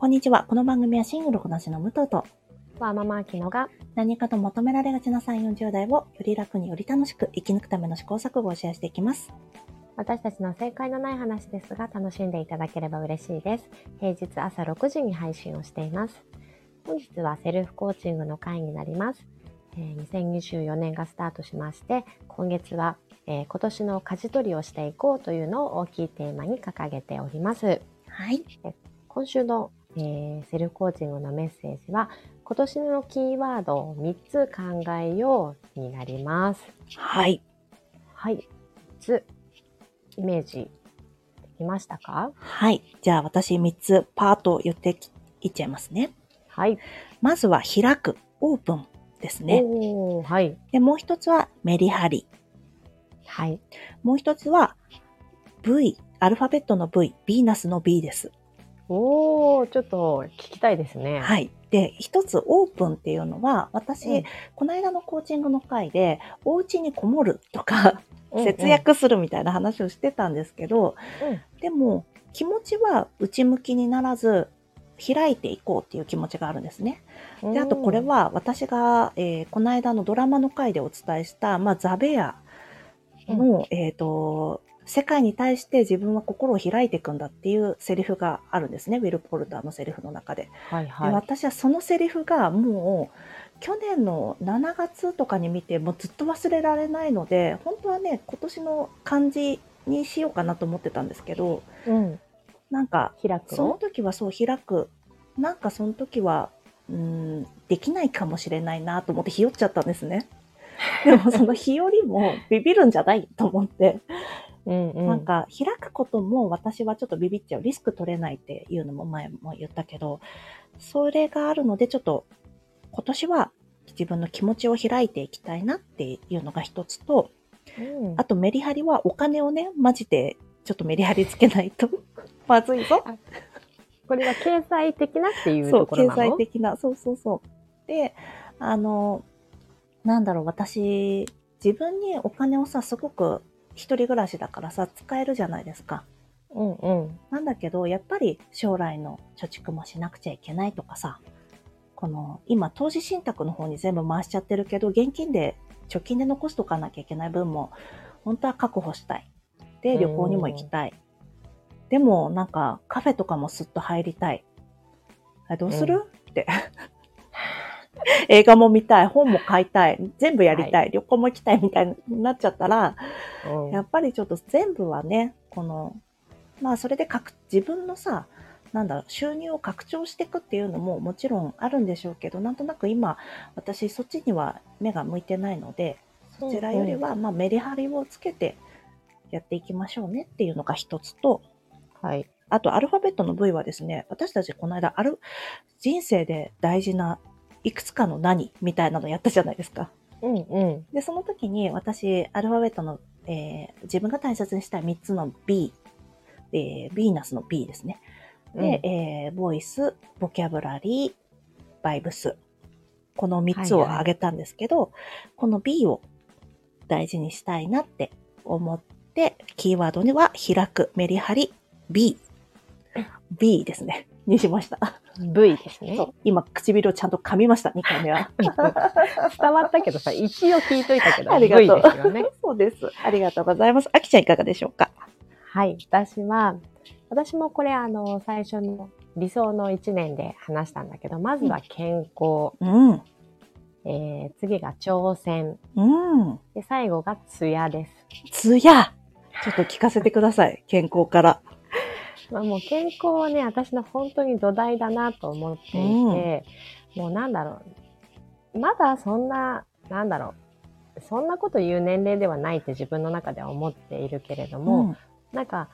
こんにちは。この番組はシングルこなしの武藤とわーママアキノが何かと求められがちな3、40代をより楽により楽しく生き抜くための試行錯誤をシェアしていきます。私たちの正解のない話ですが楽しんでいただければ嬉しいです。平日朝6時に配信をしています。本日はセルフコーチングの回になります。えー2024年がスタートしまして、今月は、えー今年の舵取りをしていこうというのを大きいテーマに掲げております。はい。今週の、えーセルフコーチングのメッセージは、今年のキーワードを3つ考えようになります。はい。はい。3つ、イメージできましたか？はい。じゃあ私3つパーッと言っていっちゃいますね。はい。まずは開く、オープンですね。はい。で、もう一つはメリハリ。はい。もう一つは V、アルファベットの V、ヴィーナスの B です。おー、ちょっと聞きたいですね。はい。で、一つオープンっていうのは、私、うんこの間のコーチングの回で、お家にこもるとか、うんうん節約するみたいな話をしてたんですけど、うんでも気持ちは内向きにならず開いていこうっていう気持ちがあるんですね。であとこれ、は私が、えーこの間のドラマの回でお伝えした、まあ、ザベアの、えっ、と世界に対して自分は心を開いていくんだっていうセリフがあるんですねウィル・ポルターのセリフの中で。ではいはい。私はそのセリフがもう去年の7月とかに見てもうずっと忘れられないので本当はね今年の漢字にしようかなと思ってたんですけどうん。なんか開くそのの時はそう開くなんかその時はうんできないかもしれないなと思ってひよっちゃったんですね。でもその日和もビビるんじゃないと思って、うんうん。なんか開くことも私はちょっとビビっちゃう。リスク取れないっていうのも前も言ったけどそれがあるのでちょっと今年は自分の気持ちを開いていきたいなっていうのが一つとうん。あとメリハリはお金をねマジでちょっとメリハリつけないと。まずいぞ。これは経済的なっていうそう、経ところなの？済的な、そうそうそう。で、あの、なんだろう、私、自分にお金をさ、すごく一人暮らしだからさ、使えるじゃないですか。うんうん。なんだけど、やっぱり将来の貯蓄もしなくちゃいけないとかさ、この、今、投資信託の方に全部回しちゃってるけど、現金で、貯金で残しとかなきゃいけない分も、本当は確保したい。で、旅行にも行きたい。でも、なんか、カフェとかもすっと入りたい。あどうする、って。映画も見たい、本も買いたい、全部やりたい、旅行も行きたいみたいになっちゃったら、うん。やっぱりちょっと全部はね、この、まあそれで拡自分のさ、なんだろう、収入を拡張していくっていうのももちろんあるんでしょうけど、なんとなく今、私そっちには目が向いてないので、そちらよりは、まあメリハリをつけてやっていきましょうねっていうのが一つと、はい。あとアルファベットの V はですね、私たちこの間、ある、人生で大事ないくつかの何みたいなのやったじゃないですか。うんうん。で、その時に私、アルファベットの、えー自分が大切にしたい3つの B、えー、ビーナスの B ですね。で、えーボイス、ボキャブラリー、バイブス。この3つを挙げたんですけど、この B を大事にしたいなって思って、キーワードには開く、メリハリ、B。B ですね。にしました。V ですねそ。う今、唇をちゃんと噛みました、2回目は。伝わったけどさ、一応聞いといたけど、ありが V とうですよね。そうです。ありがとうございます。あきちゃんいかがでしょうか？はい。私は、私もこれあの、最初の理想の1年で話したんだけど、まずは健康、うん。えー、次が挑戦、うん。で、最後がツヤです。つや。ちょっと聞かせてください。健康から。まあ、もう健康はね、私の本当に土台だなと思っていて、もうなんだろう、まだそんな、なんだろう、そんなこと言う年齢ではないって自分の中では思っているけれども、うんなんか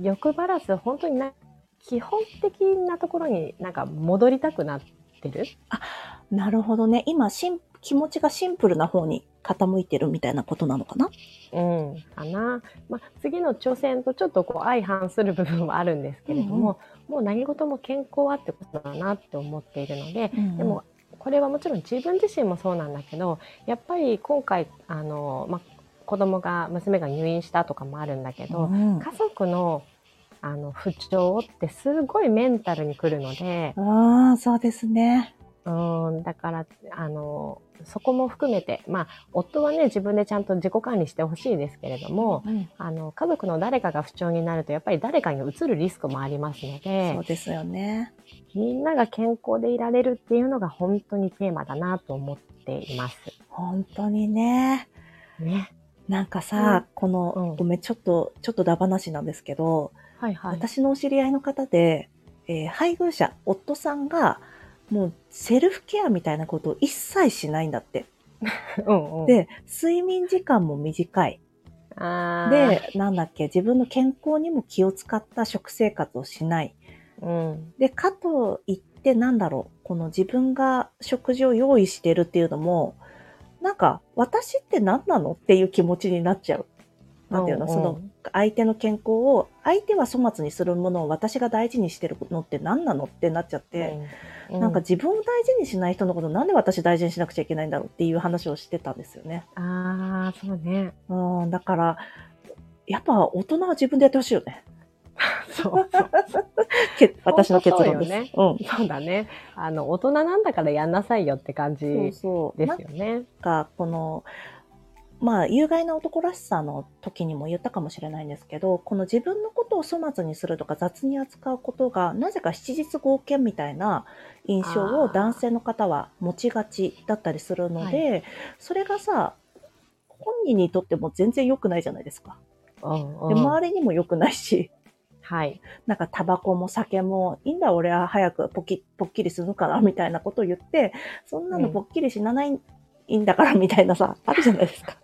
欲張らず本当にな基本的なところになんか戻りたくなってるなるほどね。今しん、気持ちがシンプルな方に傾いてるみたいなことなのかな？うん、かな。まあ、次の挑戦とちょっとこう相反する部分はあるんですけれども、もう何事も健康はってことだなって思っているので、でも、これはもちろん自分自身もそうなんだけどやっぱり今回あの、まあ、子供が娘が入院したとかもあるんだけど、うん家族のあの、不調ってすごいメンタルに来るので、ああ、そうですね。うん、だから、あの、そこも含めて、まあ、夫はね、自分でちゃんと自己管理してほしいですけれども、うん、あの、家族の誰かが不調になると、やっぱり誰かに移るリスクもありますのでそう、ですよね。みんなが健康でいられるっていうのが本当にテーマだなと思っています。本当にね。ね。なんかさ、この、うんごめん、ちょっと、ちょっとダ話なんですけど、はいはい。私のお知り合いの方で、えー配偶者、夫さんが、もうセルフケアみたいなことを一切しないんだって。うんうん、で、睡眠時間も短い。で、なんだっけ、自分の健康にも気を使った食生活をしない。うん。で、かといって、なんだろう、この自分が食事を用意してるっていうのも、なんか、私って何なのっていう気持ちになっちゃう。なんていうの、うんうんその、相手の健康を、相手は粗末にするものを私が大事にしてるのって何なのってなっちゃって、うん、なんか自分を大事にしない人のことなんで私大事にしなくちゃいけないんだろうっていう話をしてたんですよね。ああ、そうね。うん、だから、やっぱ大人は自分でやってほしいよね。そうそう。け私の結論です。そうよねうん。そうだね。あの、大人なんだからやんなさいよって感じそうですそう。なんよね。か、この、まあ、有害な男らしさの時にも言ったかもしれないんですけど、この自分のことを粗末にするとか雑に扱うことが、なぜか七日合憲みたいな印象を男性の方は持ちがちだったりするので、それがさ、本人にとっても全然良くないじゃないですか。うんうんで、周りにも良くないし、はい。なんかタバコも酒も、いいんだ俺は早くポキポッキリするからみたいなことを言って、そんなのポッキリ死なないんだからみたいなさ、あるじゃないですか。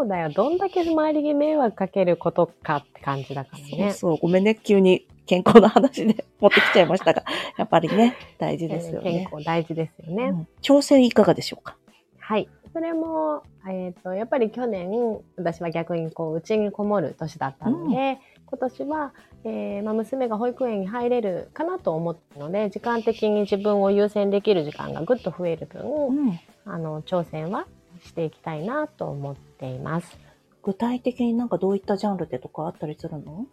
そうだよ。どんだけ周りに迷惑かけることかって感じだからね。そうそう、ごめんね、急に健康な話で 持ってきちゃいましたが、やっぱりね、大事ですよ健ね。康大事ですよね。うん挑戦いかがでしょうか？はい。それも、えっ、と、やっぱり去年、私は逆にこう、家にこもる年だったので、今年は、えーまあ、娘が保育園に入れるかなと思ったので、時間的に自分を優先できる時間がぐっと増える分、うん。あの、挑戦はしていきたいなと思っています。具体的になんかどういったジャンルでとかあったりするの？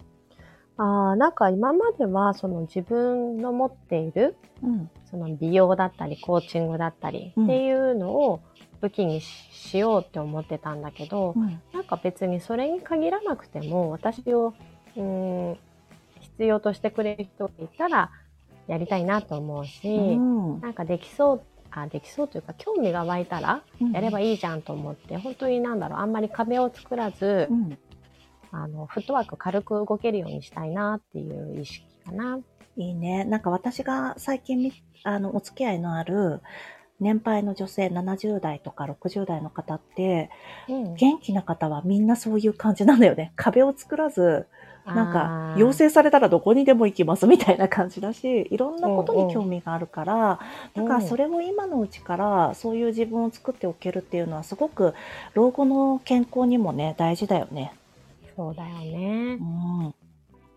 ああ、なんか今までは、その自分の持っている、うん。その美容だったり、コーチングだったりうんっていうのを武器にししようって思ってたんだけど、うん。なんか別にそれに限らなくても、私を、うーん、必要としてくれる人がいたら、やりたいなと思うし、うんなんかできそう、あ、できそうというか、興味が湧いたら、やればいいじゃんと思って、本当になんだろう、あんまり壁を作らずう、ん。あの、フットワーク軽く動けるようにしたいなっていう意識かな。いいね。なんか私が最近み、あの、お付き合いのある年配の女性70代とか60代の方って、うん。元気な方はみんなそういう感じなんだよね。壁を作らず、なんか、要請されたらどこにでも行きますみたいな感じだし、いろんなことに興味があるから、うんだからそれを今のうちからそういう自分を作っておけるっていうのはすごく老後の健康にもね、大事だよね。そうだよねう。ん。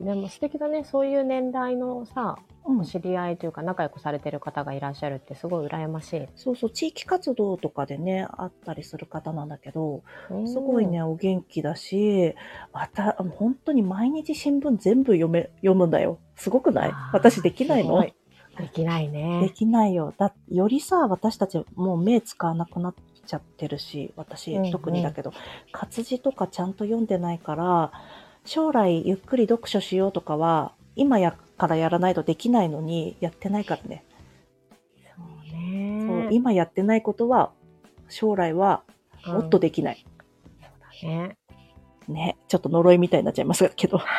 でも素敵だね。そういう年代のさ、うんお知り合いというか仲良くされてる方がいらっしゃるってすごい羨ましい。そうそう、地域活動とかでね、あったりする方なんだけど、うんすごいね、。お元気だし、また、本当に毎日新聞全部読め、読むんだよ。すごくない？私できないの？できないでね。きないよ。だよりさ、私たちもう目使わなくなっちゃってるし、私うんうん特にだけど、活字とかちゃんと読んでないから、将来ゆっくり読書しようとかは、今やからやらないとできないのに、やってないからね。そうね。そう今やってないことは、将来はもっとできない。うんね。ね。ちょっと呪いみたいになっちゃいますけど。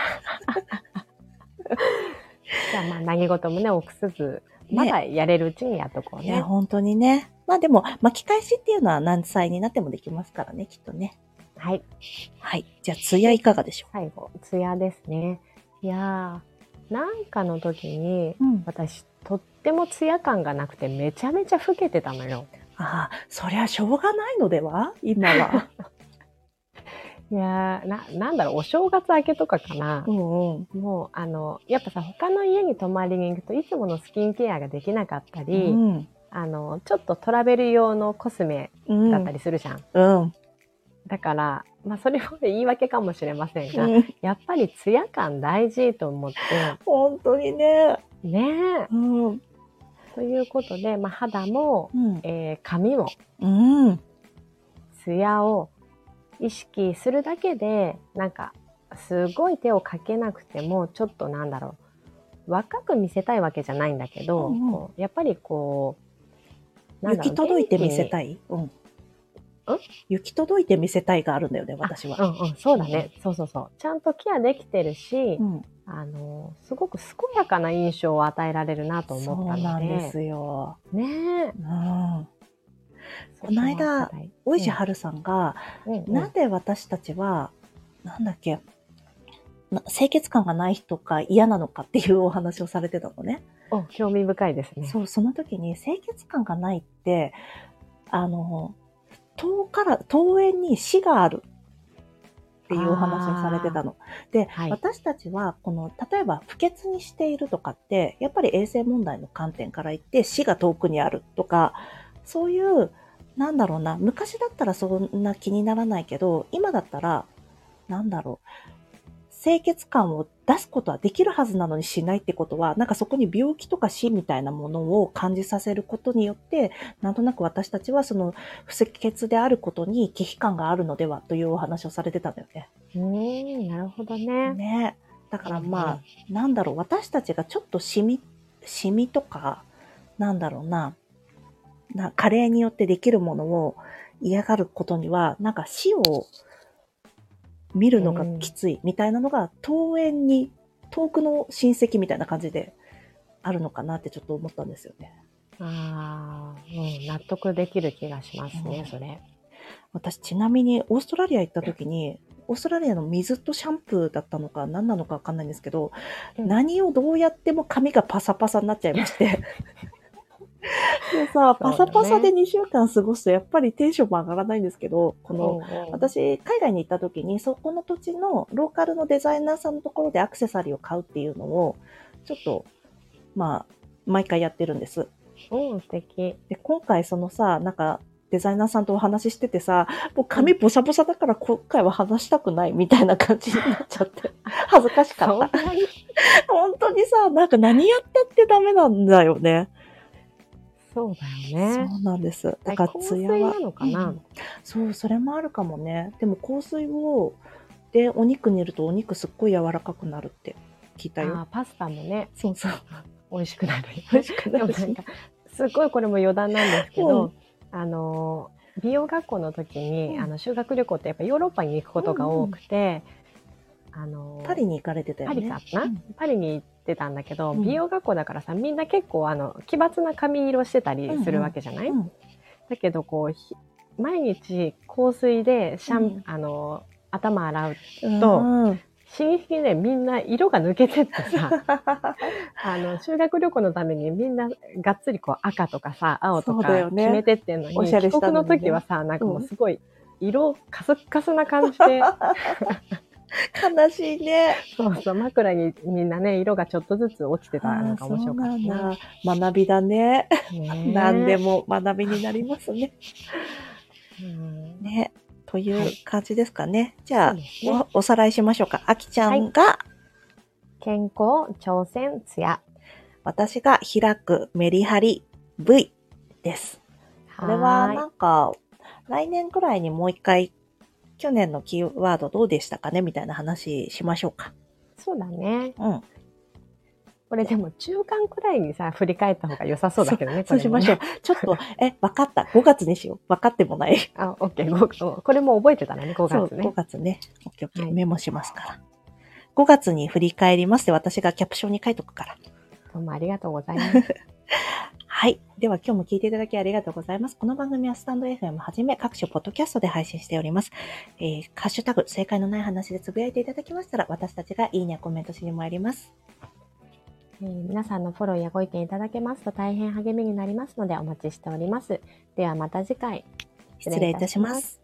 じゃあまあ何事もね、臆せず、ねまだやれるうちにやっとこういや、ね。本当にね。まあでも、巻き返しっていうのは何歳になってもできますからね、きっとね。はい。はい。じゃあ、ツヤいかがでしょ最後、ツヤですね。いやー、なんかの時に、ううん。私、とってもツヤ感がなくて、めちゃめちゃ老けてたのよ。ああ、そりゃしょうがないのでは？今は。いやーな、なんだろう、お正月明けとかかな。うんうん。もう、あの、やっぱさ、他の家に泊まりに行くといつものスキンケアができなかったり、うん。あの、ちょっとトラベル用のコスメうん。だったりするじゃん。うん。だから、まあそれは言い訳かもしれませんが、うんやっぱりツヤ感大事と思って、本当にね。ねえ。うん。ということで、まあ肌も、うん。えー髪も、うん。ツヤを意識するだけで、なんか、すごい手をかけなくても、ちょっとなんだろう、若く見せたいわけじゃないんだけど、うんうんやっぱりこう、行き届いて見せい。たい。うん。行き届いて見せたいがあるんだよね、私は。うんうん、そうだね。そうそうそう。ちゃんとケアできてるし、うん。あの、すごく健やかな印象を与えられるなとそう思ったので。なんですよ。ねえ。うん。この間大石春さんが、うんうんなんで私たちは、なんだっけ、な清潔感がない人が嫌なのかっていうお話をされてたのね。お興味深いですね。そう、その時に清潔感がないって、あの、遠から、遠縁に死がある。っていうお話をされてたの。で、はい。私たちは、この、例えば不潔にしているとかって、やっぱり衛生問題の観点から言って死が遠くにあるとか、そういう、なんだろうな、昔だったらそんな気にならないけど、今だったら、なんだろう、清潔感を出すことはできるはずなのにしないってことは、なんかそこに病気とか死みたいなものを感じさせることによって、なんとなく私たちはその不清潔であることに危機感があるのではというお話をされてたんだよね。うーん、なるほどね。ねだからまあ、うんなんだろう、私たちがちょっとシミ、シミとか、なんだろうな、な、加齢によってできるものを嫌がることには、なんか死を見るのがきついみたいなのが、遠縁に、遠くの親戚みたいな感じであるのかなってちょっと思ったんですよね。ああ、うん、納得できる気がしますうんね、それ。私ちなみにオーストラリア行った時に、オーストラリアの水とシャンプーだったのか何なのかわかんないんですけど、うん何をどうやっても髪がパサパサになっちゃいまして。でさ、パサパサで2週間過ごすとやっぱりテンションも上がらないんですけど、この、うんうん、私、海外に行った時に、そこの土地のローカルのデザイナーさんのところでアクセサリーを買うっていうのを、ちょっと、まあ、毎回やってるんです。うん、素敵。で、今回そのさ、なんか、デザイナーさんとお話ししててさ、もう髪ボサボサだから今回は話したくないみたいな感じになっちゃって、恥ずかしかった。本当にさ、なんか何やったってダメなんだよね。そうだよね。そうなんです。だだからツヤはな。のかな、うんそう、それもあるかもね。でも香水を、で、お肉煮るとお肉すっごい柔らかくなるって聞いたあよ。ーパスタもね、そうそう。美味しくなる。美味しくでなるなんか、すっごいこれも余談なんですけど、うんあの、美容学校の時に、うんあの修学旅行ってやっぱヨーロッパに行くことが多くて、あの、パリに行かれてたよね。パリかな、うんパリに行ってたんだけど、うん。美容学校だからさ、みんな結構あの、奇抜な髪色してたりするわけじゃない、うんだけどこう、ひ毎日香水でシャン、うん。あの、頭洗う。うんとうん。日に日にね、みんな色が抜けてってさ、あの、修学旅行のためにみんながっつりこう赤とかさ、青とか決めてってんのに、おしゃれ帰国の時はさ、なんかもうすごい色カスッカスな感じで、悲しいね。そうそう、枕にみんなね、色がちょっとずつ落ちてたのが面白かった。学びだね。何で。も学びになりますね。うんね。という感じですかね。じゃあねお、おさらいしましょうか。あきちゃんが、健康、挑戦、ツヤ。私が開くメリハリ V です。これはなんか、来年くらいにもう一回、去年のキーワードどうでしたかねみたいな話しましょうか。そうだね。うん。これでも中間くらいにさ、振り返った方が良さそうだけどね、そうしましょうこ。ちょっと、え、わかった。5月にしよう。分かってもない。あ、オッケー、ごこれも覚えてたらね、5そう、月ね5。月ね。オッケーオッケーはいメモしますから。5月に振り返りますって私がキャプションに書いとくから。どうもありがとうございます。はい。では今日も聞いていただきありがとうございます。この番組はスタンド FM はじめ各種ポッドキャストで配信しております。えー、ハッシュタグ、正解のない話でつぶやいていただきましたら、私たちがいいねやコメントしに参ります。えー皆さんのフォローやご意見いただけますと大変励みになりますのでお待ちしております。ではまた次回。失礼いたします。